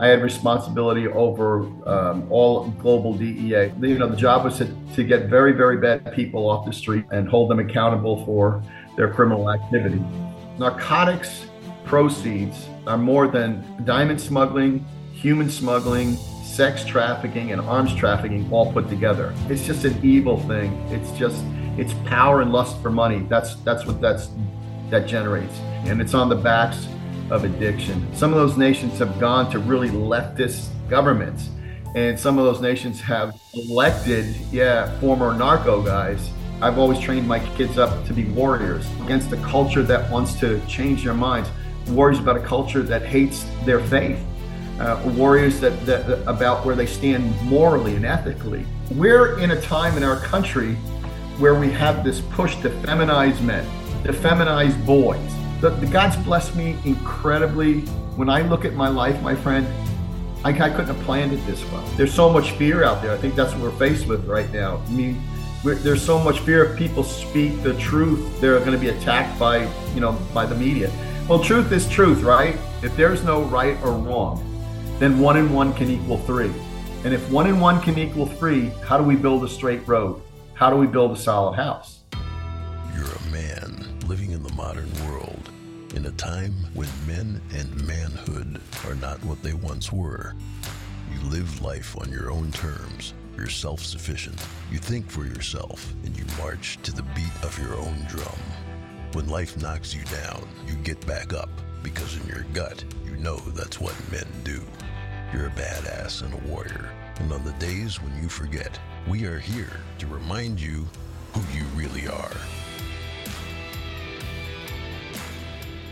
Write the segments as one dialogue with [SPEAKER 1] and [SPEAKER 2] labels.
[SPEAKER 1] I had responsibility over um, all global DEA. You know, the job was to, to get very, very bad people off the street and hold them accountable for their criminal activity. Narcotics proceeds are more than diamond smuggling, human smuggling, sex trafficking, and arms trafficking all put together. It's just an evil thing. It's just it's power and lust for money. That's that's what that's that generates, and it's on the backs of addiction. Some of those nations have gone to really leftist governments, and some of those nations have elected, yeah, former narco guys. I've always trained my kids up to be warriors against a culture that wants to change their minds. Warriors about a culture that hates their faith. Uh, warriors that, that, that about where they stand morally and ethically. We're in a time in our country where we have this push to feminize men, to feminize boys the, the God's blessed me incredibly. When I look at my life, my friend, I, I couldn't have planned it this well. There's so much fear out there. I think that's what we're faced with right now. I mean, there's so much fear if people speak the truth, they're going to be attacked by, you know, by the media. Well, truth is truth, right? If there's no right or wrong, then one and one can equal three. And if one and one can equal three, how do we build a straight road? How do we build a solid house?
[SPEAKER 2] You're a man living in the modern world in a time when men and manhood are not what they once were. You live life on your own terms. You're self sufficient. You think for yourself and you march to the beat of your own drum. When life knocks you down, you get back up because in your gut, you know that's what men do. You're a badass and a warrior. And on the days when you forget, we are here to remind you who you really are.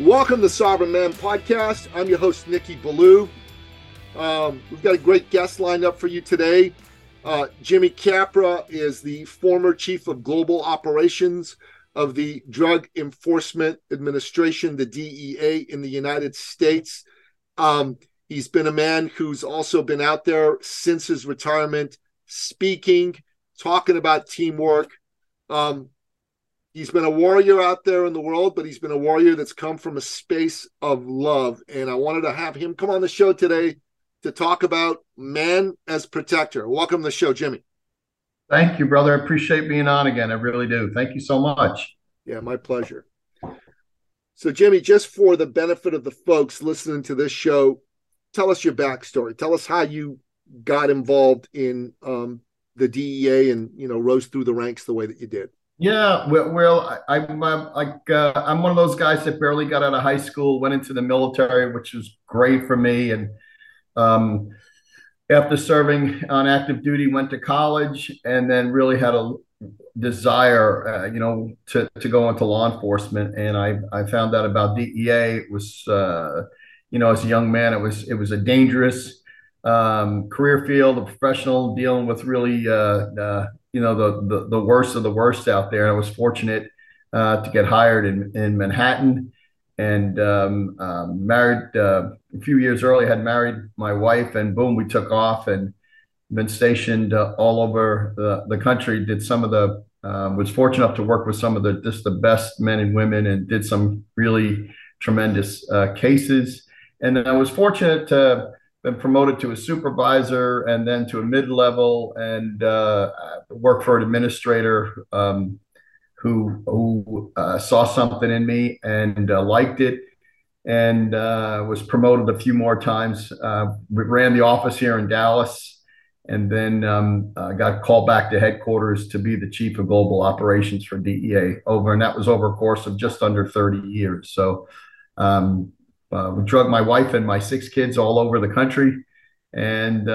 [SPEAKER 3] Welcome to Sovereign Man Podcast. I'm your host, Nikki Ballou. Um, we've got a great guest lined up for you today. Uh, Jimmy Capra is the former chief of global operations of the Drug Enforcement Administration, the DEA, in the United States. Um, he's been a man who's also been out there since his retirement, speaking, talking about teamwork. Um, he's been a warrior out there in the world, but he's been a warrior that's come from a space of love. And I wanted to have him come on the show today to talk about man as protector. Welcome to the show, Jimmy.
[SPEAKER 1] Thank you, brother. I appreciate being on again. I really do. Thank you so much.
[SPEAKER 3] Yeah, my pleasure. So, Jimmy, just for the benefit of the folks listening to this show, tell us your backstory. Tell us how you got involved in um, the DEA and you know rose through the ranks the way that you did.
[SPEAKER 1] Yeah, well, I, am like uh, I'm one of those guys that barely got out of high school, went into the military, which was great for me, and um, after serving on active duty, went to college, and then really had a desire, uh, you know, to to go into law enforcement. And I I found out about DEA. It was, uh, you know, as a young man, it was it was a dangerous um, career field, a professional dealing with really uh, uh, you know the, the, the worst of the worst out there. I was fortunate uh, to get hired in in Manhattan and um, um, married uh, a few years early. Had married my wife, and boom, we took off and been stationed uh, all over the, the country. Did some of the um, was fortunate enough to work with some of the just the best men and women, and did some really tremendous uh, cases. And I was fortunate to been promoted to a supervisor and then to a mid level and uh, for an administrator um, who who uh, saw something in me and uh, liked it and uh, was promoted a few more times. Uh, ran the office here in Dallas and then um, uh, got called back to headquarters to be the chief of global operations for DEA over, and that was over a course of just under 30 years. So um, uh, we drug my wife and my six kids all over the country. And uh,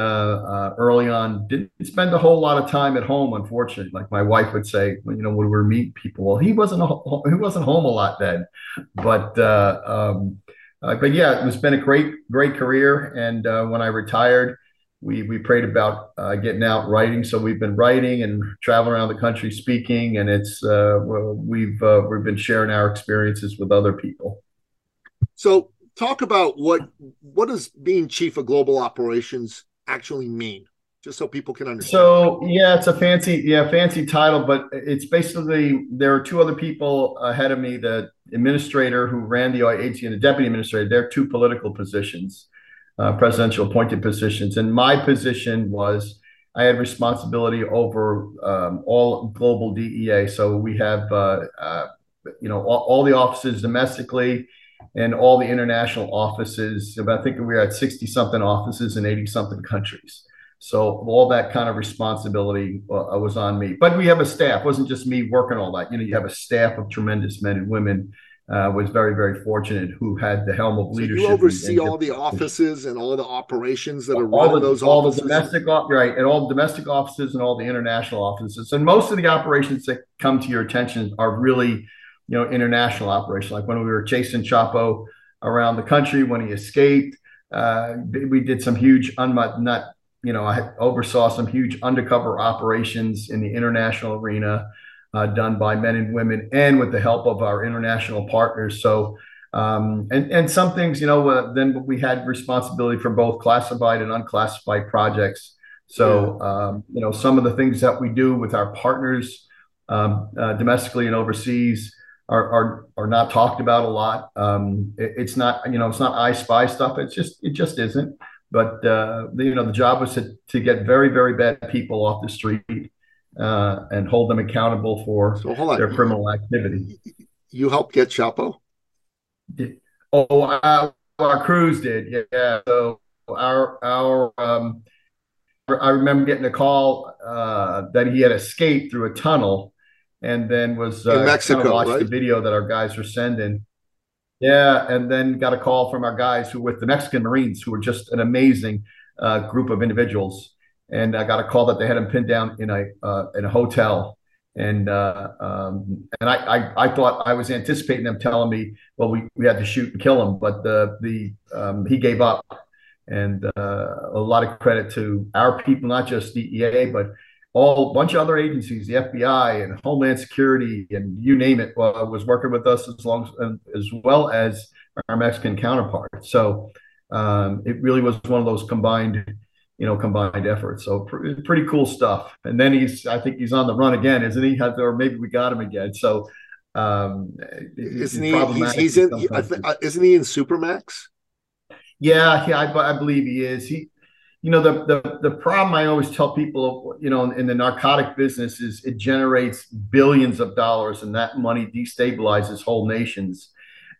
[SPEAKER 1] uh, early on, didn't spend a whole lot of time at home. Unfortunately, like my wife would say, you know, when we were meeting people, well, he wasn't he wasn't home a lot then. But uh, um, uh, but yeah, it's been a great great career. And uh, when I retired, we we prayed about getting out writing. So we've been writing and traveling around the country speaking, and it's well, we've we've been sharing our experiences with other people.
[SPEAKER 3] So talk about what what does being chief of global operations actually mean just so people can understand
[SPEAKER 1] so yeah it's a fancy yeah fancy title but it's basically there are two other people ahead of me the administrator who ran the agency and the deputy administrator they're two political positions uh, presidential appointed positions. And my position was I had responsibility over um, all global DEA. So we have, uh, uh, you know, all, all, the offices domestically and all the international offices. I think we were at 60 something offices in 80 something countries. So all that kind of responsibility uh, was on me. But we have a staff. It wasn't just me working all that. You know, you have a staff of tremendous men and women uh, was very, very fortunate who had the helm of so leadership.
[SPEAKER 3] You oversee all the offices and all the operations that are
[SPEAKER 1] all
[SPEAKER 3] running
[SPEAKER 1] the,
[SPEAKER 3] those
[SPEAKER 1] all
[SPEAKER 3] offices.
[SPEAKER 1] the domestic, right, and all domestic offices and all the international offices. And most of the operations that come to your attention are really, you know, international operations. Like when we were chasing Chapo around the country when he escaped, uh, we did some huge unmet, not, you know, I oversaw some huge undercover operations in the international arena uh, done by men and women and with the help of our international partners. So, um, and, and some things, you know, uh, then we had responsibility for both classified and unclassified projects. So, um, you know, some of the things that we do with our partners um, uh, domestically and overseas are, are, are not talked about a lot. Um, it, it's not, you know, it's not I spy stuff. It's just, it just isn't. But, uh, the, you know, the job was to, to get very, very bad people off the street uh, and hold them accountable for so their criminal activity.
[SPEAKER 3] You helped get Chapo?
[SPEAKER 1] Oh, our, our crews did. Yeah. So our our um, I remember getting a call uh, that he had escaped through a tunnel, and then was uh,
[SPEAKER 3] in Mexico.
[SPEAKER 1] Watched
[SPEAKER 3] right?
[SPEAKER 1] the video that our guys were sending. Yeah, and then got a call from our guys who were with the Mexican Marines, who were just an amazing uh, group of individuals and I got a call that they had him pinned down in a uh, in a hotel. And uh, um, and I, I, I thought I was anticipating them telling me, well, we, we had to shoot and kill him, but the the um, he gave up. And uh, a lot of credit to our people, not just DEA, but all a bunch of other agencies, the FBI and Homeland Security, and you name it, uh, was working with us as long as, as well as our Mexican counterparts. So um, it really was one of those combined you know, combined efforts. So pr- pretty cool stuff. And then he's, I think he's on the run again, isn't he? Or maybe we got him again. So um,
[SPEAKER 3] isn't he? He's, he's in. He, th- uh, isn't he in Supermax?
[SPEAKER 1] Yeah, yeah, I, I, believe he is. He, you know, the, the the problem I always tell people, you know, in the narcotic business is it generates billions of dollars, and that money destabilizes whole nations,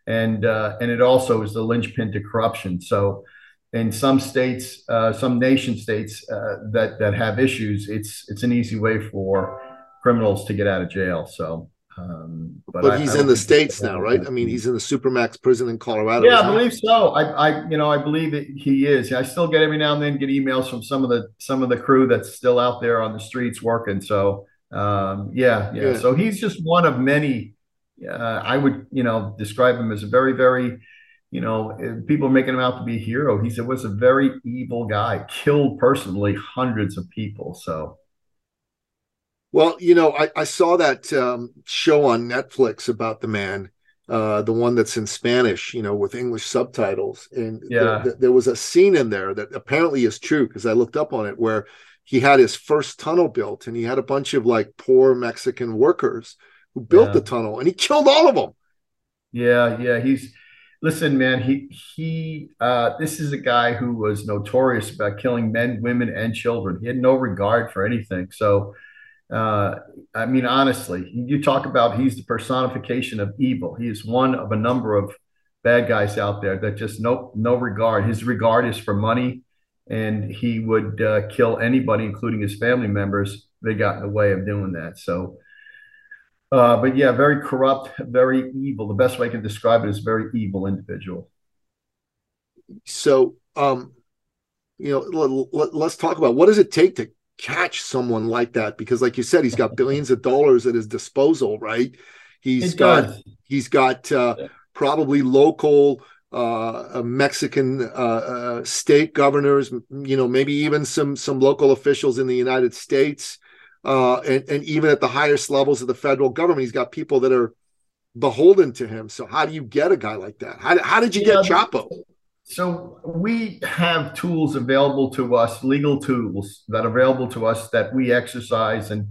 [SPEAKER 1] and uh, and it also is the linchpin to corruption. So in some states, uh, some nation states uh, that that have issues, it's it's an easy way for criminals to get out of jail. So, um,
[SPEAKER 3] but, but he's I, in the states now, right? I mean, he's in the supermax prison in Colorado.
[SPEAKER 1] Yeah, I believe so. I, I, you know, I believe it, he is. I still get every now and then get emails from some of the some of the crew that's still out there on the streets working. So, um, yeah, yeah, yeah. So he's just one of many. Uh, I would, you know, describe him as a very, very you know, people are making him out to be a hero. He said was a very evil guy, killed personally hundreds of people. So,
[SPEAKER 3] well, you know, I, I saw that um, show on Netflix about the man, uh, the one that's in Spanish, you know, with English subtitles, and yeah. th- th- there was a scene in there that apparently is true because I looked up on it where he had his first tunnel built, and he had a bunch of like poor Mexican workers who built yeah. the tunnel, and he killed all of them.
[SPEAKER 1] Yeah, yeah, he's listen, man, he he uh, this is a guy who was notorious about killing men, women, and children. He had no regard for anything. So, uh, I mean, honestly, you talk about he's the personification of evil. He is one of a number of bad guys out there that just no no regard. His regard is for money, and he would uh, kill anybody, including his family members. They got in the way of doing that. So uh, but yeah, very corrupt, very evil. The best way I can describe it is very evil individual.
[SPEAKER 3] So, um, you know, let, us talk about what does it take to catch someone like that? Because, like you said, he's got billions of dollars at his disposal, right? He's it got does. he's got uh, probably local uh, Mexican uh, uh, state governors, you know, maybe even some some local officials in the United States uh, and, and even at the highest levels of the federal government, he's got people that are beholden to him. So how do you get a guy like that? How, how did you yeah, get Chapo?
[SPEAKER 1] So we have tools available to us, legal tools that are available to us that we exercise and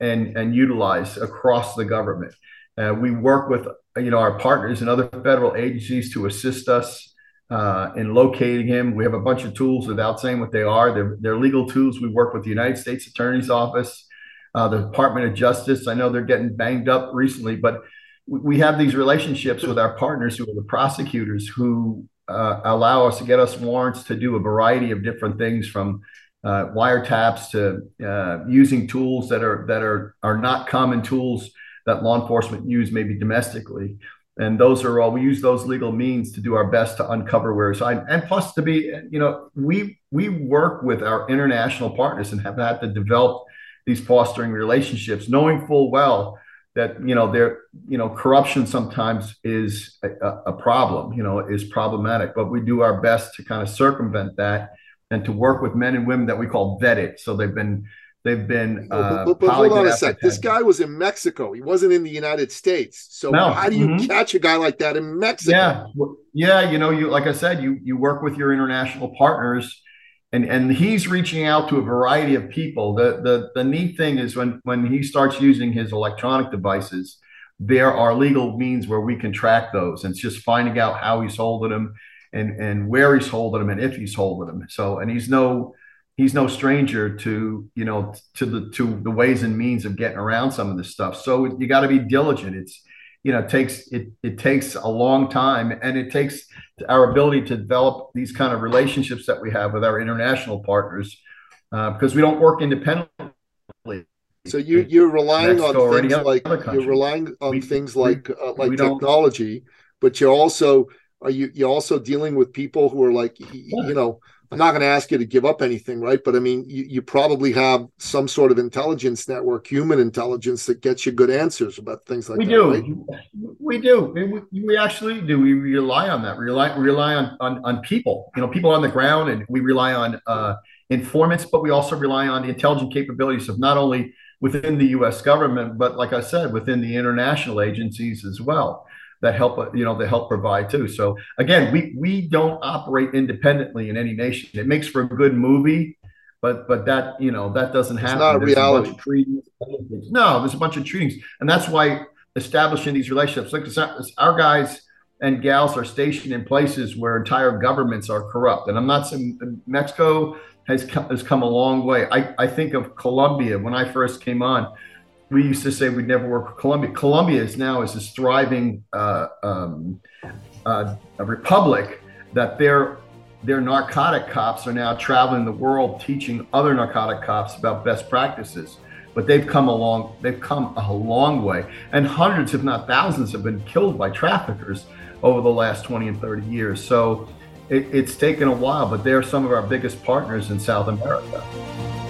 [SPEAKER 1] and and utilize across the government. Uh, we work with you know our partners and other federal agencies to assist us uh, in locating him. We have a bunch of tools without saying what they are. They're, they're legal tools. We work with the United States Attorney's Office, uh, the Department of Justice. I know they're getting banged up recently, but we have these relationships with our partners who are the prosecutors who uh, allow us to get us warrants to do a variety of different things from uh, wiretaps to uh, using tools that are that are are not common tools that law enforcement use maybe domestically. And those are all we use those legal means to do our best to uncover where hiding. And plus to be you know we we work with our international partners and have had to develop these fostering relationships knowing full well that you know there you know corruption sometimes is a, a, problem you know is problematic but we do our best to kind of circumvent that and to work with men and women that we call vetted so they've been They've been. Uh,
[SPEAKER 3] but, but, but hold on a sec. This guy was in Mexico. He wasn't in the United States. So no. how do you mm-hmm. catch a guy like that in Mexico?
[SPEAKER 1] Yeah, yeah. You know, you like I said, you you work with your international partners, and and he's reaching out to a variety of people. The the the neat thing is when when he starts using his electronic devices, there are legal means where we can track those. And it's just finding out how he's holding them, and and where he's holding them, and if he's holding them. So and he's no he's no stranger to you know to the to the ways and means of getting around some of this stuff so you got to be diligent it's you know it takes it it takes a long time and it takes our ability to develop these kind of relationships that we have with our international partners uh, because we don't work independently.
[SPEAKER 3] So you you're relying Mexico on things like you're relying on we, things like uh, like technology but you're also are you you also dealing with people who are like you know I'm not going to ask you to give up anything, right? But I mean, you, you, probably have some sort of intelligence network, human intelligence that gets you good answers about things like
[SPEAKER 1] we
[SPEAKER 3] that.
[SPEAKER 1] Do.
[SPEAKER 3] Right?
[SPEAKER 1] We do. We, we actually do. We rely on that. We rely rely on, on on people. You know, people on the ground, and we rely on uh, informants, but we also rely on the intelligent capabilities of not only within the U.S. government, but like I said, within the international agencies as well that help uh, you know that help provide too. So again, we we don't operate independently in any nation. It makes for a good movie, but but that you know that doesn't happen. It's
[SPEAKER 3] not there's reality.
[SPEAKER 1] A treaties, no, there's a bunch of treaties, and that's why establishing these relationships, like our guys and gals are stationed in places where entire governments are corrupt. And I'm not saying uh, Mexico has come, has come a long way. I, I think of Colombia when I first came on we used to say we'd never work with Colombia. Colombia is now is this thriving uh, um, uh, republic that their their narcotic cops are now traveling the world teaching other narcotic cops about best practices. But they've come along. They've come a long way, and hundreds, if not thousands, have been killed by traffickers over the last 20 and 30 years. So it, it's taken a while, but they're some of our biggest partners in South America.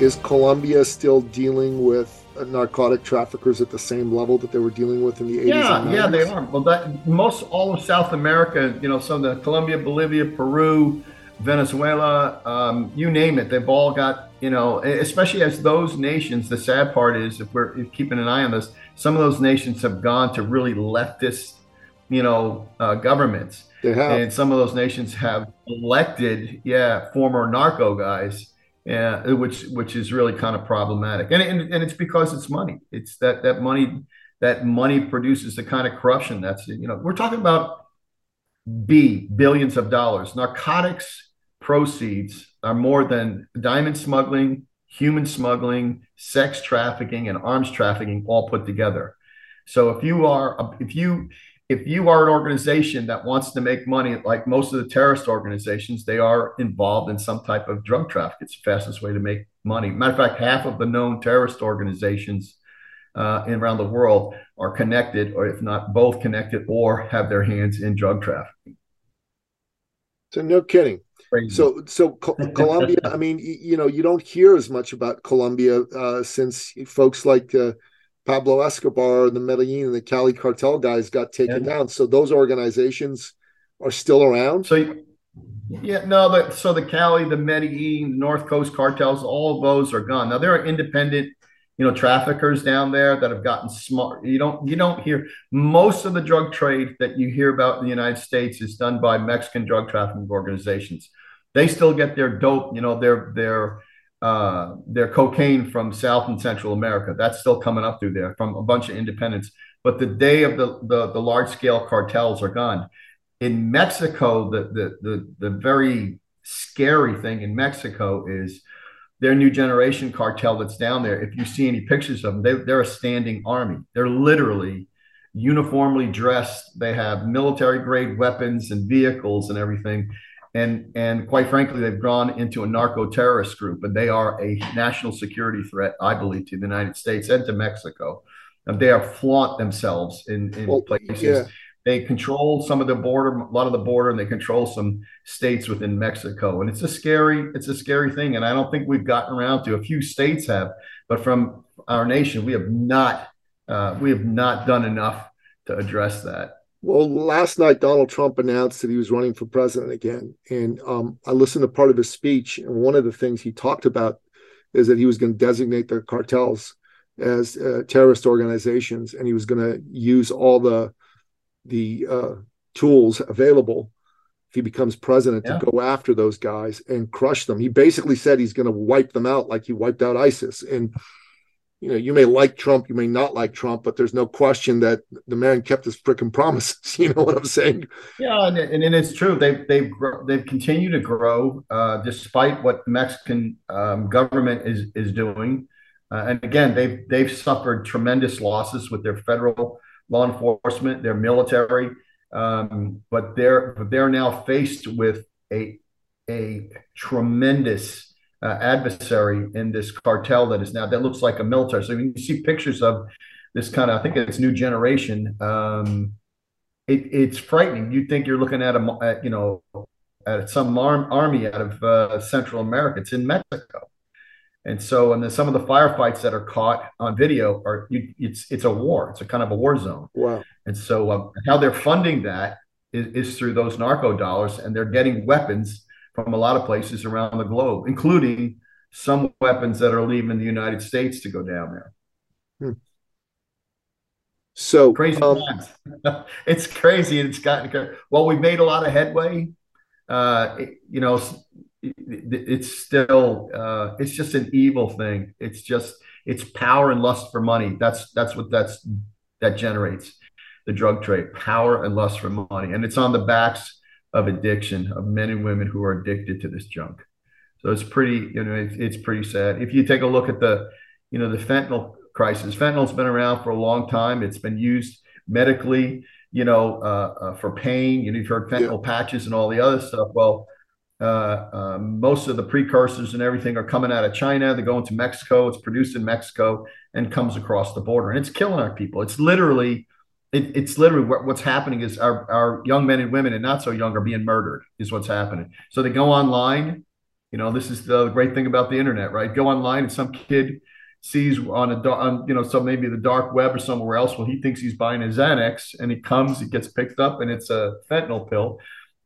[SPEAKER 3] Is Colombia still dealing with narcotic traffickers at the same level that they were dealing with in the 80s?
[SPEAKER 1] Yeah, yeah, they are. Well, that most all of South America, you know, some of the Colombia, Bolivia, Peru, Venezuela, um, you name it, they've all got, you know, especially as those nations. The sad part is, if we're keeping an eye on this, some of those nations have gone to really leftist, you know, uh, governments.
[SPEAKER 3] They have.
[SPEAKER 1] And some of those nations have elected, yeah, former narco guys yeah, uh, which which is really kind of problematic, and, and and it's because it's money. It's that that money that money produces the kind of corruption that's you know we're talking about b billions of dollars. Narcotics proceeds are more than diamond smuggling, human smuggling, sex trafficking, and arms trafficking all put together. So if you are if you if you are an organization that wants to make money, like most of the terrorist organizations, they are involved in some type of drug traffic. It's the fastest way to make money. Matter of fact, half of the known terrorist organizations uh, around the world are connected, or if not both connected, or have their hands in drug trafficking.
[SPEAKER 3] So no kidding. Crazy. So so Colombia. I mean, you know, you don't hear as much about Colombia uh, since folks like. Uh, Pablo Escobar, the Medellin and the Cali cartel guys got taken yeah. down. So those organizations are still around.
[SPEAKER 1] So yeah, no, but so the Cali, the Medellin, North Coast cartels, all of those are gone. Now there are independent, you know, traffickers down there that have gotten smart. You don't you don't hear most of the drug trade that you hear about in the United States is done by Mexican drug trafficking organizations. They still get their dope, you know, their their uh, their cocaine from South and Central America. That's still coming up through there from a bunch of independents. but the day of the the, the large scale cartels are gone. In Mexico, the, the the the very scary thing in Mexico is their new generation cartel that's down there. If you see any pictures of them, they, they're a standing army. They're literally uniformly dressed. They have military grade weapons and vehicles and everything. And and quite frankly, they've gone into a narco terrorist group, and they are a national security threat, I believe, to the United States and to Mexico. And they are flaunt themselves in, in well, places. Yeah. They control some of the border, a lot of the border, and they control some states within Mexico. And it's a scary, it's a scary thing. And I don't think we've gotten around to. A few states have, but from our nation, we have not uh, we have not done enough to address that.
[SPEAKER 3] Well, last night Donald Trump announced that he was running for president again, and um, I listened to part of his speech, and one of the things he talked about is that he was going to designate the cartels as uh, terrorist organizations, and he was going to use all the the uh, tools available if he becomes president yeah. to go after those guys and crush them. He basically said he's going to wipe them out like he wiped out ISIS, and you know, you may like Trump, you may not like Trump, but there's no question that the man kept his freaking promises. You know what I'm saying?
[SPEAKER 1] Yeah, and, and, and it's true. They've they've they've continued to grow uh, despite what the Mexican um, government is is doing. Uh, and again, they've they've suffered tremendous losses with their federal law enforcement, their military, um, but they're but they're now faced with a a tremendous uh, adversary in this cartel that is now that looks like a military. So when you see pictures of this kind of, I think it's new generation. Um, it, it's frightening. You think you're looking at a, at, you know, at some arm, army out of uh, Central America. It's in Mexico, and so and then some of the firefights that are caught on video are you, it's it's a war. It's a kind of a war zone.
[SPEAKER 3] Wow.
[SPEAKER 1] And so um, how they're funding that is, is through those narco dollars, and they're getting weapons from a lot of places around the globe, including some weapons that are leaving the United States to go down there. Hmm.
[SPEAKER 3] So
[SPEAKER 1] crazy um, it's crazy. It's gotten well. We've made a lot of headway. Uh, it, you know, it, it's still uh, it's just an evil thing. It's just it's power and lust for money. That's that's what that's that generates the drug trade. Power and lust for money, and it's on the backs of addiction of men and women who are addicted to this junk. So it's pretty, you know, it's, it's pretty sad. If you take a look at the, you know, the fentanyl crisis, fentanyl's been around for a long time. It's been used medically, you know, uh, uh, for pain. You know, you've heard fentanyl yeah. patches and all the other stuff. Well, uh, um, most of the precursors and everything are coming out of China. They go into Mexico. It's produced in Mexico and comes across the border, and it's killing our people. It's literally it, it's literally what, what's happening is our, our young men and women and not so young are being murdered is what's happening. So they go online you know this is the great thing about the internet right? Go online and some kid sees on a on, you know some maybe the dark web or somewhere else well he thinks he's buying a xanax and he comes it gets picked up and it's a fentanyl pill.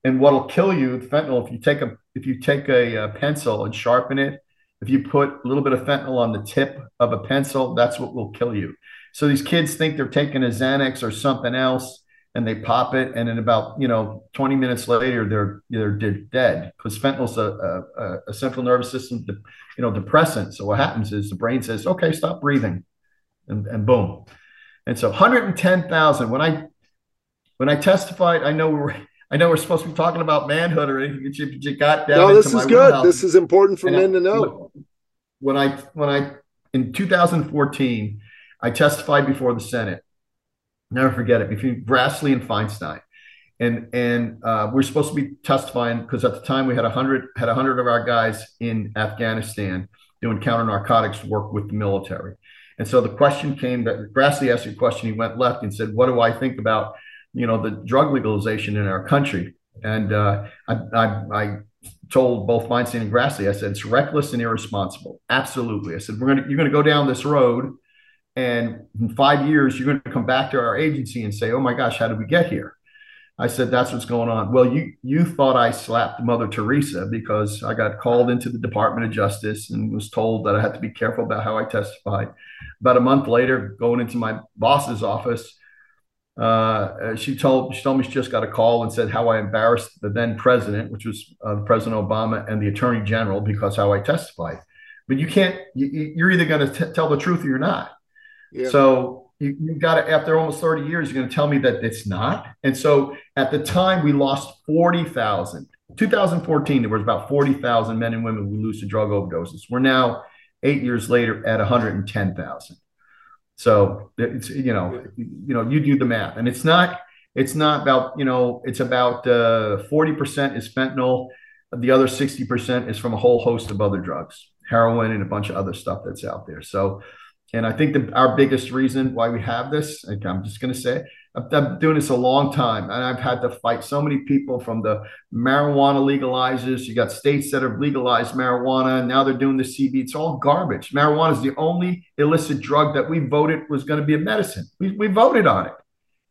[SPEAKER 1] And what'll kill you fentanyl if you take a if you take a, a pencil and sharpen it if you put a little bit of fentanyl on the tip of a pencil that's what will kill you so these kids think they're taking a Xanax or something else, and they pop it, and in about you know 20 minutes later, they're they're, dead because fentanyl's a, a, a, central nervous system, you know, depressant. So what happens is the brain says, "Okay, stop breathing," and, and boom. And so 110,000. When I when I testified, I know we were. I know we're supposed to be talking about manhood or anything, but you, you got down.
[SPEAKER 3] No, this is good. This is important for and men I, to know.
[SPEAKER 1] When I when I in 2014, I testified before the Senate. Never forget it between Grassley and Feinstein, and and uh, we are supposed to be testifying because at the time we had hundred had hundred of our guys in Afghanistan doing counter narcotics work with the military, and so the question came that Grassley asked a question. He went left and said, "What do I think about you know the drug legalization in our country?" And uh, I, I, I told both Feinstein and Grassley, I said it's reckless and irresponsible. Absolutely, I said we're gonna you're gonna go down this road and in five years, you're going to come back to our agency and say, "Oh my gosh, how did we get here?" I said, "That's what's going on." Well, you you thought I slapped Mother Teresa because I got called into the Department of Justice and was told that I had to be careful about how I testified. About a month later, going into my boss's office, uh, she told she told me she just got a call and said how I embarrassed the then president, which was uh, President Obama, and the Attorney General because how I testified. But you can't. You, are either going to tell the truth or you're not. So You, you got to, after almost 30 years, you're going to tell me that it's not. And so at the time, we lost 40,000. 2014, there was about 40,000 men and women who lose to drug overdoses. We're now eight years later at 110,000. So it's you know you know you do the math, and it's not it's not about you know it's about uh, forty percent is fentanyl, the other sixty percent is from a whole host of other drugs, heroin and a bunch of other stuff that's out there. So and I think that our biggest reason why we have this, I'm just going to say, I've been doing this a long time, and I've had to fight so many people from the marijuana legalizers. You got states that have legalized marijuana, and now they're doing the CB. It's all garbage. Marijuana is the only illicit drug that we voted was going to be a medicine. We, we voted on it.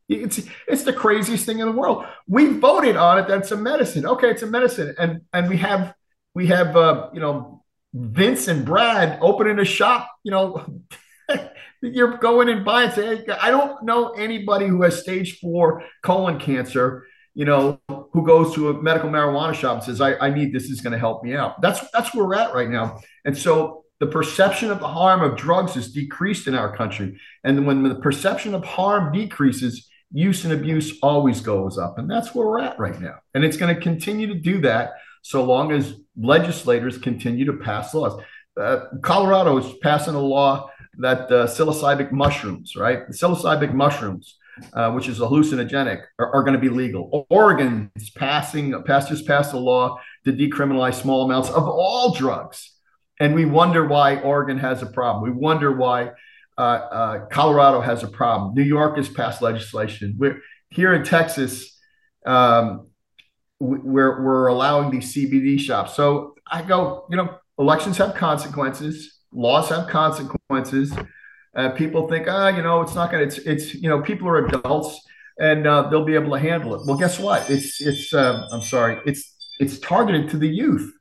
[SPEAKER 1] It's it's the craziest thing in the world. We voted on it. That's a medicine. Okay, it's a medicine, and and we have we have uh, you know Vince and Brad opening a shop. You know you're going and buying. Say, I don't know anybody who has stage four colon cancer, you know, who goes to a medical marijuana shop and says, I, I need this is going to help me out. That's that's where we're at right now. And so the perception of the harm of drugs is decreased in our country. And when the perception of harm decreases, use and abuse always goes up. And that's where we're at right now. And it's going to continue to do that so long as legislators continue to pass laws. Uh, Colorado is passing a law that uh, psilocybin mushrooms, right? The psilocybin mushrooms, uh, which is a hallucinogenic, are, are going to be legal. Oregon is passing, passed just passed a law to decriminalize small amounts of all drugs. And we wonder why Oregon has a problem. We wonder why uh, uh Colorado has a problem. New York has passed legislation. We're here in Texas. Um, we're, we're allowing these CBD shops. So I go, you know, elections have consequences laws have consequences. Uh, people think, ah, you know, it's not going to, it's, it's, you know, people are adults and uh, they'll be able to handle it. Well, guess what? It's, it's, uh, I'm sorry, it's, it's targeted to the youth.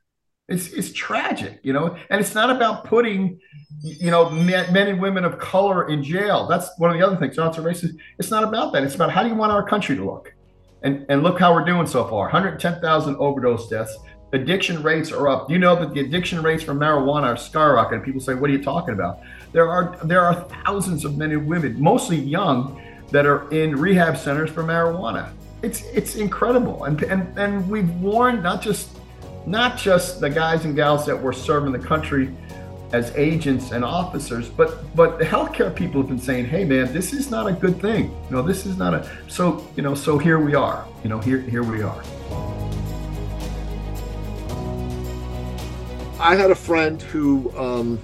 [SPEAKER 1] It's, it's tragic, you know, and it's not about putting, you know, men, men and women of color in jail. That's one of the other things. Not racist. It's not about that. It's about how do you want our country to look? And, and look how we're doing so far 110,000 overdose deaths, addiction rates are up. You know that the addiction rates for marijuana are skyrocketing? People say, "What are you talking about?" There are there are thousands of men and women, mostly young, that are in rehab centers for marijuana. It's it's incredible, and and and we've warned not just not just the guys and gals that were serving the country as agents and officers, but but the healthcare people have been saying, "Hey, man, this is not a good thing. You know, this is not a." So you know, so here we are. You know, here here we are.
[SPEAKER 3] I had a friend who um,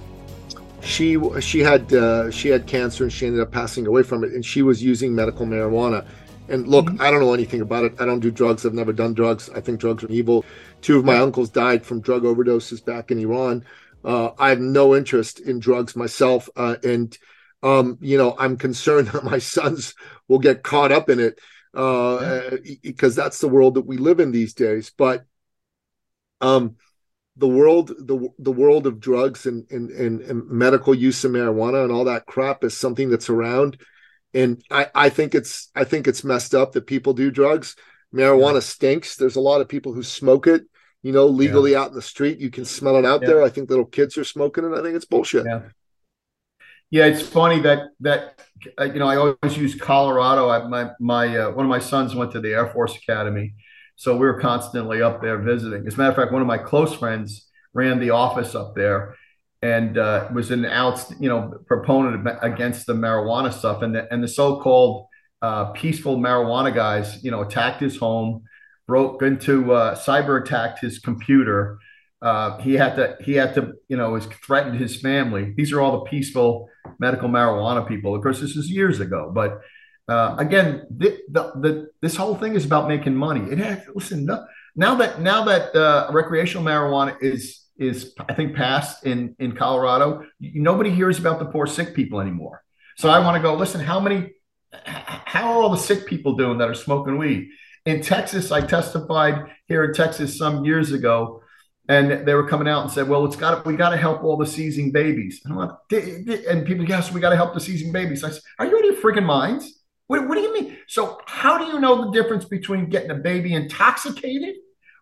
[SPEAKER 3] she she had uh, she had cancer and she ended up passing away from it, and she was using medical marijuana. And look, mm-hmm. I don't know anything about it. I don't do drugs. I've never done drugs. I think drugs are evil. Two of my uncles died from drug overdoses back in Iran. Uh, I have no interest in drugs myself, uh, and um, you know I'm concerned that my sons will get caught up in it uh, because that's the world that we live in these days. But um, the world the the world of drugs and, and, and, and medical use of marijuana and all that crap is something that's around and I, I think it's I think it's messed up that people do drugs. Marijuana yeah. stinks. There's a lot of people who smoke it, you know, legally yeah. out in the street. You can smell it out yeah. there. I think little kids are smoking it. I think it's bullshit.
[SPEAKER 1] Yeah. Yeah, it's funny that that uh, you know I always use Colorado. I, my my uh, one of my sons went to the Air Force Academy, so we were constantly up there visiting. As a matter of fact, one of my close friends ran the office up there and uh, was an out, you know, proponent against the marijuana stuff. And the, and the so-called uh, peaceful marijuana guys, you know, attacked his home, broke into, uh, cyber attacked his computer. Uh, he had to, he had to, you know, was threatened his family. These are all the peaceful medical marijuana people. Of course, this is years ago, but uh, again, the, the, this whole thing is about making money. It has, listen, no, now that now that uh, recreational marijuana is is I think passed in in Colorado, nobody hears about the poor sick people anymore. So I want to go listen. How many? How are all the sick people doing that are smoking weed? In Texas, I testified here in Texas some years ago, and they were coming out and said, "Well, it's got we got to help all the seizing babies." And, like, and people, yes, we got to help the seizing babies. I said, "Are you out of your freaking minds?" What, what do you mean? So, how do you know the difference between getting a baby intoxicated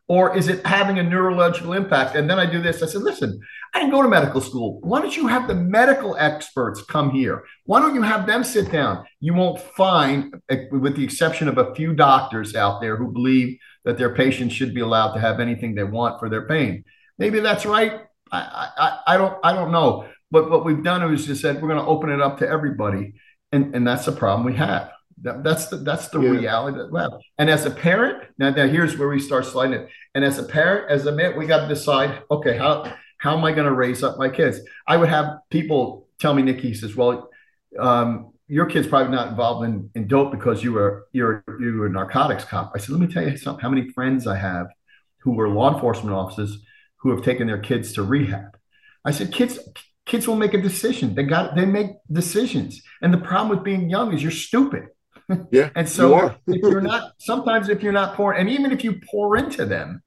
[SPEAKER 1] or is it having a neurological impact? And then I do this. I said, listen, I didn't go to medical school. Why don't you have the medical experts come here? Why don't you have them sit down? You won't find, eh, with the exception of a few doctors out there who believe that their patients should be allowed to have anything they want for their pain. Maybe that's right. I, I, I don't I don't know. But what we've done is just said we're going to open it up to everybody, and and that's the problem we have. That, that's the that's the yeah. reality that have. And as a parent, now, now here's where we start sliding it. And as a parent, as a man, we got to decide, okay, how how am I going to raise up my kids? I would have people tell me, Nikki says, well, um, your kid's probably not involved in, in dope because you were you're you were a narcotics cop. I said, let me tell you something. How many friends I have who were law enforcement officers who have taken their kids to rehab. I said, kids kids will make a decision. They got they make decisions. And the problem with being young is you're stupid.
[SPEAKER 3] Yeah.
[SPEAKER 1] and so if you're not sometimes if you're not pouring, and even if you pour into them,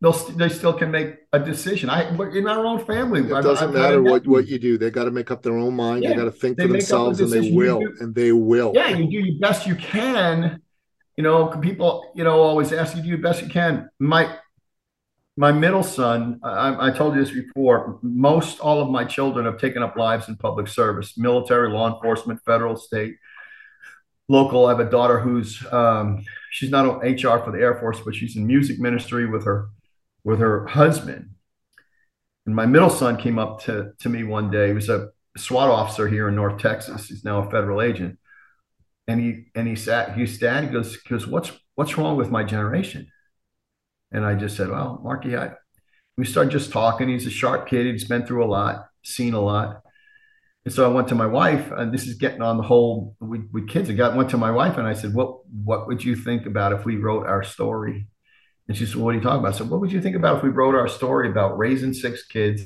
[SPEAKER 1] they'll they still can make a decision. I in our own family,
[SPEAKER 3] it doesn't I've, matter what what you do. They got to make up their own mind. Yeah, they got to think for themselves, and they will, and they will.
[SPEAKER 1] Yeah, you do your best you can. You know, people, you know, always ask you do your best you can. My my middle son, I, I, told you this before, most all of my children have taken up lives in public service, military, law enforcement, federal, state, local. I have a daughter who's, um, she's not on HR for the Air Force, but she's in music ministry with her, with her husband. And my middle son came up to, to me one day. He was a SWAT officer here in North Texas. He's now a federal agent. And he, and he sat, he sat, he goes, goes, what's, what's wrong with my generation? And I just said, well, Marky, I, we started just talking. He's a sharp kid. He's been through a lot, seen a lot. And so I went to my wife, and this is getting on the whole with, kids. I got went to my wife and I said, "What what would you think about if we wrote our story?" And she said, "What are you talking about?" I said, "What would you think about if we wrote our story about raising six kids?"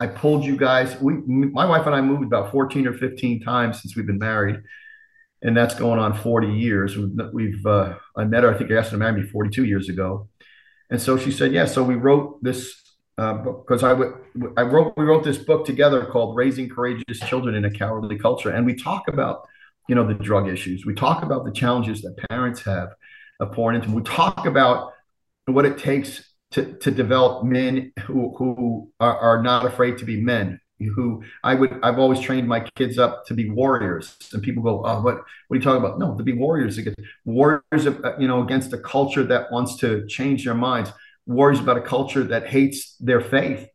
[SPEAKER 1] I pulled you guys. We, my wife and I moved about fourteen or fifteen times since we've been married, and that's going on forty years. We've, we've uh, I met her. I think I asked her to marry me forty-two years ago, and so she said, yeah. So we wrote this because uh, I, w- I wrote we wrote this book together called Raising Courageous Children in a Cowardly Culture, and we talk about you know the drug issues. We talk about the challenges that parents have of pouring into. We talk about what it takes to to develop men who who are, are not afraid to be men, who I would I've always trained my kids up to be warriors. And people go, oh, what what are you talking about? No, to be warriors against warriors, uh, you know, against a culture that wants to change their minds. Warriors about a culture that hates their faith.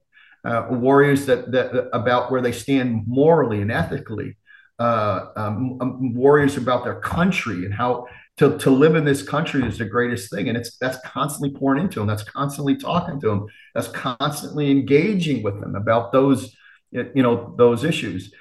[SPEAKER 1] Uh, warriors that that about where they stand morally and ethically. Uh, um, um, warriors about their country and how to, to live in this country is the greatest thing. And it's that's constantly pouring into them that's constantly talking to them that's constantly engaging with them about those you know those issues.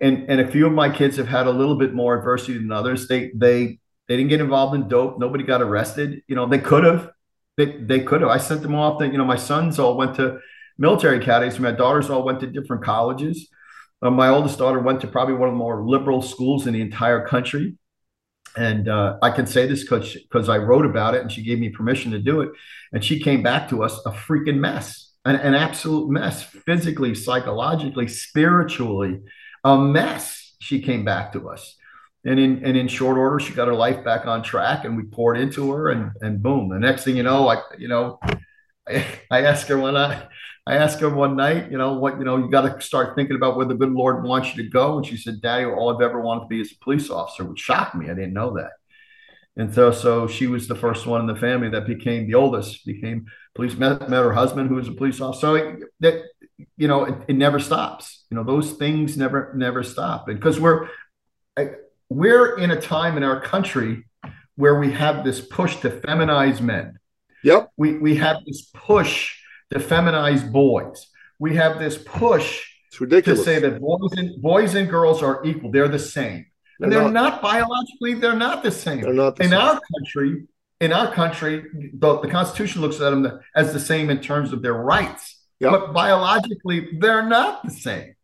[SPEAKER 1] And and a few of my kids have had a little bit more adversity than others. They they they didn't get involved in dope. Nobody got arrested. You know they could have they, they could have i sent them off to you know my sons all went to military academies my daughters all went to different colleges uh, my oldest daughter went to probably one of the more liberal schools in the entire country and uh, I can say this because because I wrote about it and she gave me permission to do it, and she came back to us a freaking mess an, an absolute mess, physically, psychologically, spiritually, a mess. She came back to us. And in and in short order, she got her life back on track, and we poured into her, and and boom. The next thing you know, like you know, I, I asked her one I, I asked her one night, you know, what you know, you got to start thinking about where the good Lord wants you to go. And she said, "Daddy, all I've ever wanted to be is a police officer," which shocked me. I didn't know that. And so, so she was the first one in the family that became the oldest, became police, met, met her husband, who was a police officer. So that, you know, it, it never stops. You know, those things never, never stop. Because we're, we're in a time in our country where we have this push to feminize men.
[SPEAKER 3] Yep.
[SPEAKER 1] We, we have this push to feminize boys. We have this push to say that boys and boys and girls are equal. They're the same and they're, they're not, not, biologically they're not the same.
[SPEAKER 3] They're not the
[SPEAKER 1] in
[SPEAKER 3] same.
[SPEAKER 1] our country. In our country, the, the Constitution looks at them as the same in terms of their rights, yep. but biologically they're not the same.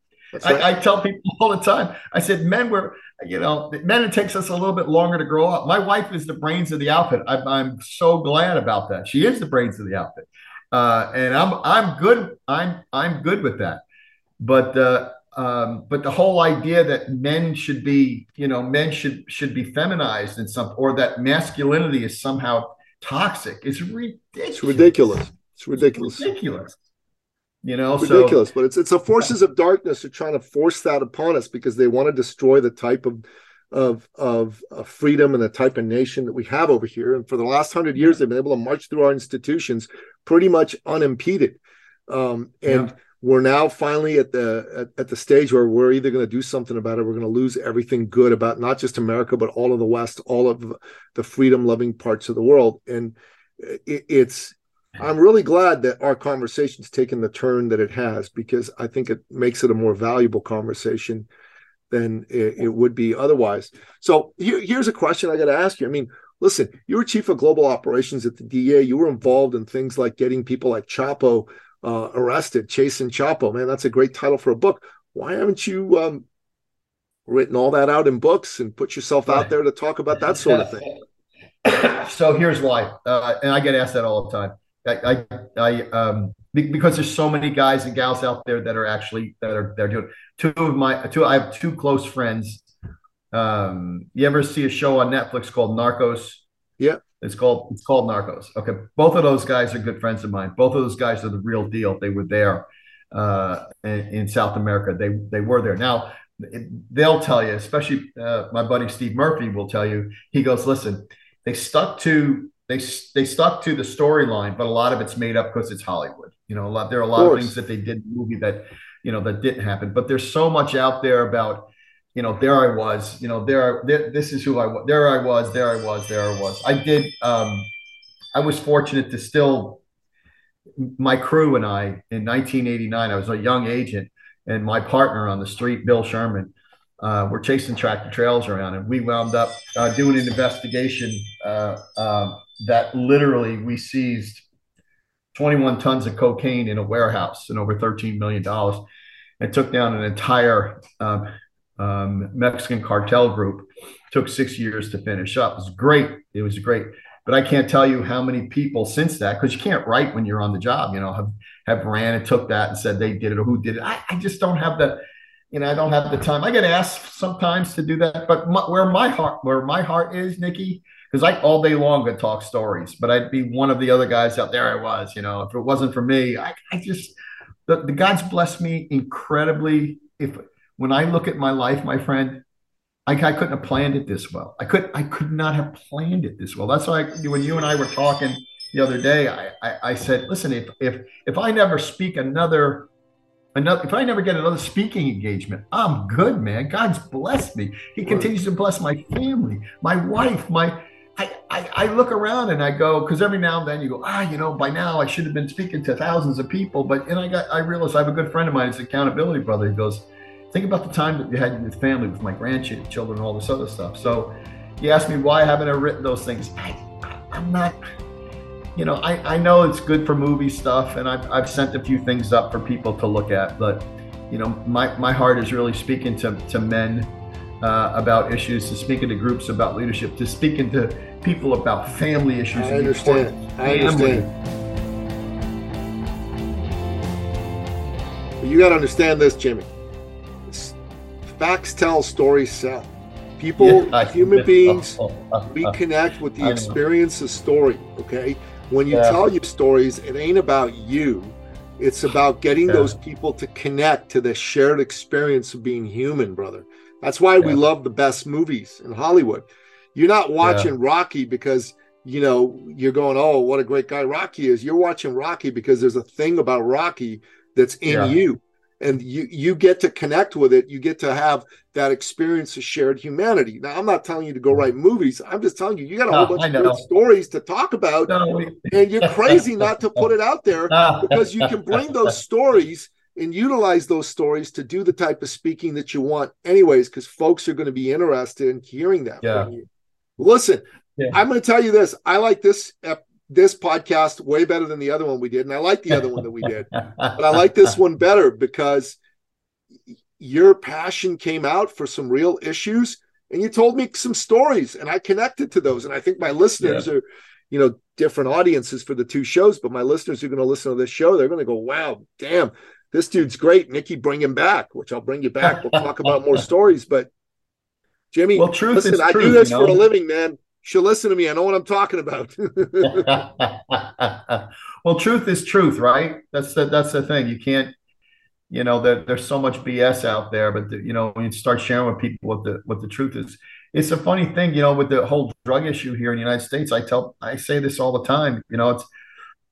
[SPEAKER 1] I, I, tell people all the time. I said, men were, you know, men it takes us a little bit longer to grow up. My wife is the brains of the outfit. I, am so glad about that. She is the brains of the outfit, uh, and I'm I'm good. I'm I'm good with that. But uh, um, but the whole idea that men should be, you know, men should should be feminized in some, or that masculinity is somehow toxic. It's ridiculous.
[SPEAKER 3] It's ridiculous. It's ridiculous.
[SPEAKER 1] It's ridiculous. You know,
[SPEAKER 3] ridiculous. So, but it's it's the forces of darkness are trying to force that upon us because they want to destroy the type of of of, of freedom and the type of nation that we have over here. And for the last hundred years, they've been able to march through our institutions pretty much unimpeded. Um, and yeah. we're now finally at the at, at the stage where we're either going to do something about it, we're going to lose everything good about not just America but all of the West, all of the freedom loving parts of the world. And it, it's I'm really glad that our conversation's taken the turn that it has because I think it makes it a more valuable conversation than it, it would be otherwise. So here, here's a question I got to ask you. I mean, listen, you were chief of global operations at the DEA. You were involved in things like getting people like Chapo uh, arrested, chasing Chapo. Man, that's a great title for a book. Why haven't you um, written all that out in books and put yourself out there to talk about that sort of thing?
[SPEAKER 1] So here's why, uh, and I get asked that all the time I, I, I um, because there's so many guys and gals out there that are actually that are they're doing two of my two. I have two close friends. Um, you ever see a show on Netflix called Narcos?
[SPEAKER 3] Yeah,
[SPEAKER 1] it's called it's called Narcos. Okay, both of those guys are good friends of mine. Both of those guys are the real deal. They were there uh, in, in South America. They they were there. Now they'll tell you, especially uh, my buddy Steve Murphy will tell you. He goes, listen, they stuck to they they stuck to the storyline, but a lot of it's made up because it's Hollywood. You know, a lot there are a lot of, of things that they did in the movie that you know that didn't happen. But there's so much out there about you know there I was, you know there, there this is who I was, there I was, there I was, there I was. I did. um I was fortunate to still my crew and I in 1989. I was a young agent, and my partner on the street, Bill Sherman. Uh, we're chasing tractor trails around, and we wound up uh, doing an investigation uh, um, that literally we seized 21 tons of cocaine in a warehouse and over 13 million dollars and took down an entire um, um, Mexican cartel group. Took six years to finish up. It was great. It was great. But I can't tell you how many people since that, because you can't write when you're on the job, you know, have, have ran and took that and said they did it or who did it. I, I just don't have the, you know, I don't have the time. I get asked sometimes to do that, but my, where my heart, where my heart is, Nikki, because I all day long could talk stories, but I'd be one of the other guys out there. I was, you know, if it wasn't for me, I, I just the, the God's blessed me incredibly. If when I look at my life, my friend, I, I couldn't have planned it this well. I could I could not have planned it this well. That's why I, when you and I were talking the other day, I, I, I said, listen, if if if I never speak another another if I never get another speaking engagement, I'm good, man. God's blessed me. He continues to bless my family, my wife, my I, I, I, look around and I go because every now and then you go ah you know by now I should have been speaking to thousands of people but and I got I realize I have a good friend of mine he's accountability brother he goes think about the time that you had with family with my grandchildren all this other stuff. So he asked me why haven't I written those things? I, I'm not you know I, I know it's good for movie stuff and I've, I've sent a few things up for people to look at but you know my, my heart is really speaking to, to men uh, about issues, to speaking to groups about leadership, to speaking to people about family issues.
[SPEAKER 3] I understand. I understand. You got to understand this, Jimmy. Facts tell, stories sell. People, yeah, human beings, we connect with the experience of story. Okay, when you yeah. tell your stories, it ain't about you. It's about getting yeah. those people to connect to the shared experience of being human, brother. That's why we love the best movies in Hollywood you're not watching yeah. Rocky because you know you're going, oh, what a great guy Rocky is. You're watching Rocky because there's a thing about Rocky that's in yeah. you, and you you get to connect with it. You get to have that experience of shared humanity. Now, I'm not telling you to go write movies. I'm just telling you you got a whole bunch of good stories to talk about, no. and you're crazy not to put it out there because you can bring those stories and utilize those stories to do the type of speaking that you want anyways because folks are going to be interested in hearing that yeah. from you Listen, yeah. I'm going to tell you this. I like this this podcast way better than the other one we did, and I like the other one that we did, but I like this one better because your passion came out for some real issues, and you told me some stories, and I connected to those, and I think my listeners yeah. are, you know, different audiences for the two shows, but my listeners are going to listen to this show. They're going to go, "Wow, damn." This dude's great. Nikki, bring him back, which I'll bring you back. We'll talk about more stories. But Jimmy, well, truth listen, is I do this you know? for a living, man. should listen to me. I know what I'm talking about.
[SPEAKER 1] well, truth is truth, right? That's the that's the thing. You can't, you know, there, there's so much BS out there, but the, you know, when you start sharing with people what the what the truth is, it's a funny thing, you know, with the whole drug issue here in the United States. I tell, I say this all the time. You know, it's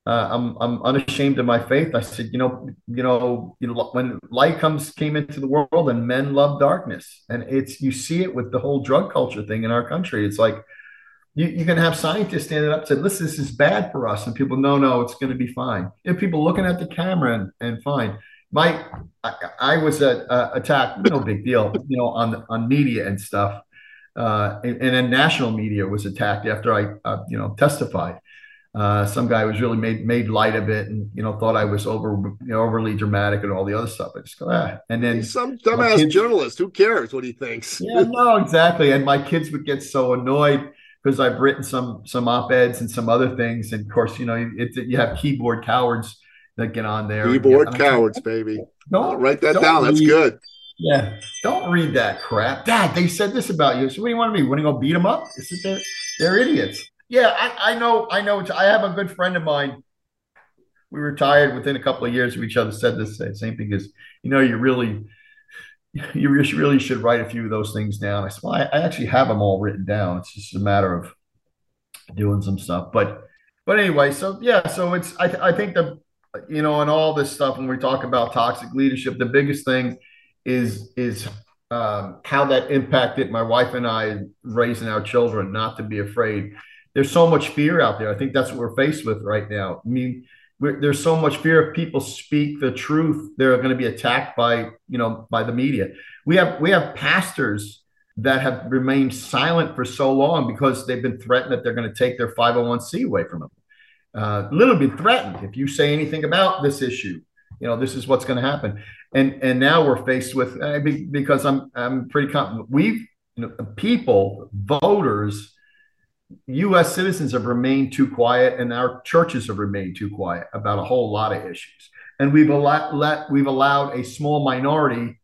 [SPEAKER 1] uh, I'm I'm unashamed of my faith. I said, you know, you know, you know, when light comes came into the world, and men love darkness, and it's you see it with the whole drug culture thing in our country. It's like you, you can have scientists standing up and say, listen, this is bad for us, and people, no, no, it's going to be fine. And people looking at the camera and, and fine. My, I, I was uh, attacked, no big deal, you know, on on media and stuff, uh, and, and then national media was attacked after I, uh, you know, testified uh, some guy was really made made light of it, and you know thought I was over you know, overly dramatic and all the other stuff. I just go ah, and then
[SPEAKER 3] He's some dumbass kids, journalist. Who cares what he thinks?
[SPEAKER 1] yeah, no, exactly. And my kids would get so annoyed because I've written some some op eds and some other things, and of course, you know, it, you have keyboard cowards that get on there.
[SPEAKER 3] Keyboard cowards, like, baby. Don't write that down. Read, That's good.
[SPEAKER 1] Yeah, don't read that crap, Dad. They said this about you. So what do you want to be? Want to go beat them up? They're, they're idiots. Yeah, I, I know. I know. I have a good friend of mine. We retired within a couple of years of each other. Said this same thing as you know. You really, you really should write a few of those things down. I said, well, I, I actually have them all written down. It's just a matter of doing some stuff. But, but anyway, so yeah, so it's. I, I think the, you know, and all this stuff when we talk about toxic leadership, the biggest thing is is um, how that impacted my wife and I raising our children not to be afraid there's so much fear out there. I think that's what we're faced with right now. I mean, there's so much fear if people speak the truth, they're going to be attacked by you know by the media. We have we have pastors that have remained silent for so long because they've been threatened that they're going to take their 501c away from them. Uh, literally been threatened if you say anything about this issue. You know this is what's going to happen, and and now we're faced with uh, because I'm I'm pretty confident we've you know, people voters U.S. citizens have remained too quiet, and our churches have remained too quiet about a whole lot of issues. And we've allowed let, we've allowed a small minority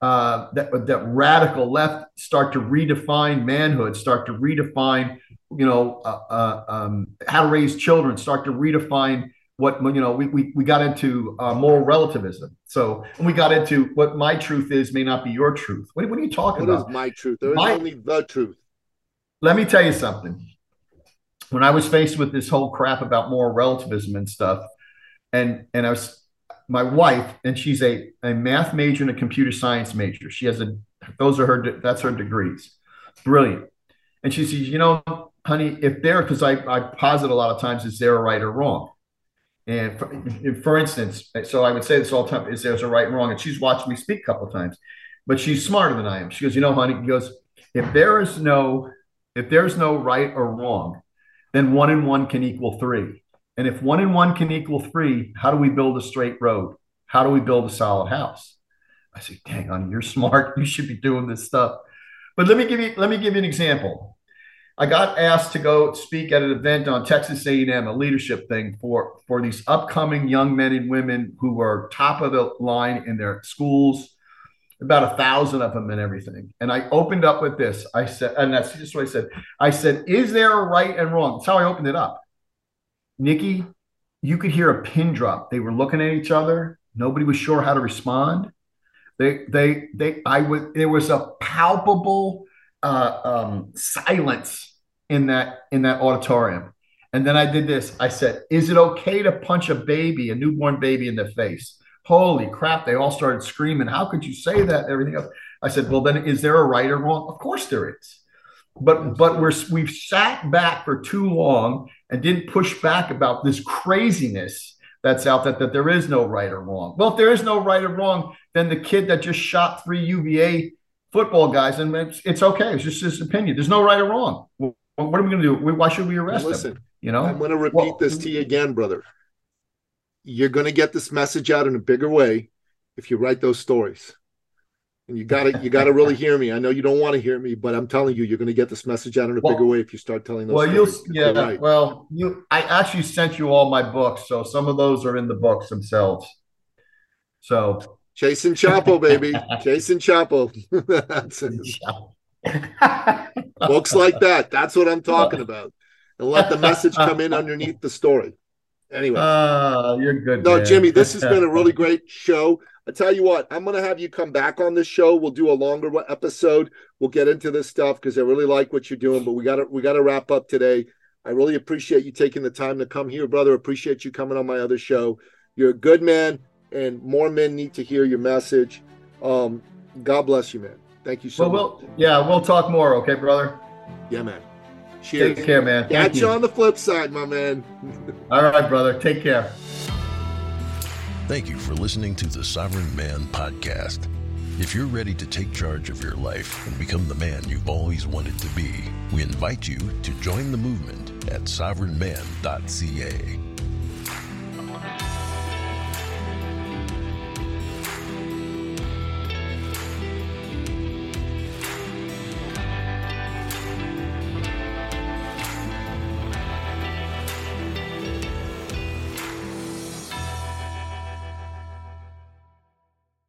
[SPEAKER 1] uh, that that radical left start to redefine manhood, start to redefine you know uh, uh, um, how to raise children, start to redefine what you know we we, we got into uh, moral relativism so and we got into what my truth is may not be your truth what, what are you talking
[SPEAKER 3] what
[SPEAKER 1] about
[SPEAKER 3] what is my truth there is my, only the truth
[SPEAKER 1] let me tell you something. When I was faced with this whole crap about moral relativism and stuff, and and I was my wife, and she's a, a math major and a computer science major. She has a those are her that's her degrees. Brilliant. And she says, you know, honey, if there, because I, I posit a lot of times, is there a right or wrong? And for, for, instance, so I would say this all the time: is there's a right and wrong? And she's watched me speak a couple of times, but she's smarter than I am. She goes, you know, honey, goes, if there is no if there's no right or wrong, then one and one can equal three. And if one and one can equal three, how do we build a straight road? How do we build a solid house? I say, dang on, you're smart. You should be doing this stuff. But let me give you let me give you an example. I got asked to go speak at an event on Texas A&M, a leadership thing for for these upcoming young men and women who are top of the line in their schools, about a thousand of them and everything. And I opened up with this. I said, and that's just what I said. I said, Is there a right and wrong? That's how I opened it up. Nikki, you could hear a pin drop. They were looking at each other. Nobody was sure how to respond. They, they, they, I was, there was a palpable uh, um, silence in that, in that auditorium. And then I did this. I said, Is it okay to punch a baby, a newborn baby in the face? Holy crap, they all started screaming, how could you say that? Everything else. I said, well, then is there a right or wrong? Of course there is. But but we're we've sat back for too long and didn't push back about this craziness that's out there that there is no right or wrong. Well, if there is no right or wrong, then the kid that just shot three UVA football guys, and it's, it's okay. It's just his opinion. There's no right or wrong. What are we going to do? Why should we arrest Listen, him? You know,
[SPEAKER 3] I'm going to repeat well, this to you again, brother you're going to get this message out in a bigger way if you write those stories and you got to you got to really hear me i know you don't want to hear me but i'm telling you you're going to get this message out in a well, bigger way if you start telling those
[SPEAKER 1] well you'll yeah right. well you i actually sent you all my books so some of those are in the books themselves so
[SPEAKER 3] chasing chapo baby chasing chapo that's it Folks like that. That's what I'm talking about. And let the message come in underneath the story. Anyway.
[SPEAKER 1] Uh, you're good.
[SPEAKER 3] No,
[SPEAKER 1] man.
[SPEAKER 3] Jimmy, this has been a really great show. I tell you what, I'm going to have you come back on this show. We'll do a longer episode. We'll get into this stuff because I really like what you're doing. But we got to we got to wrap up today. I really appreciate you taking the time to come here, brother. Appreciate you coming on my other show. You're a good man, and more men need to hear your message. Um, God bless you, man. Thank you so
[SPEAKER 1] well,
[SPEAKER 3] much.
[SPEAKER 1] We'll, yeah, we'll talk more, okay, brother?
[SPEAKER 3] Yeah, man. Cheers.
[SPEAKER 1] Take care, man.
[SPEAKER 3] Catch you on the flip side, my man.
[SPEAKER 1] All right, brother. Take care.
[SPEAKER 2] Thank you for listening to the Sovereign Man Podcast. If you're ready to take charge of your life and become the man you've always wanted to be, we invite you to join the movement at sovereignman.ca.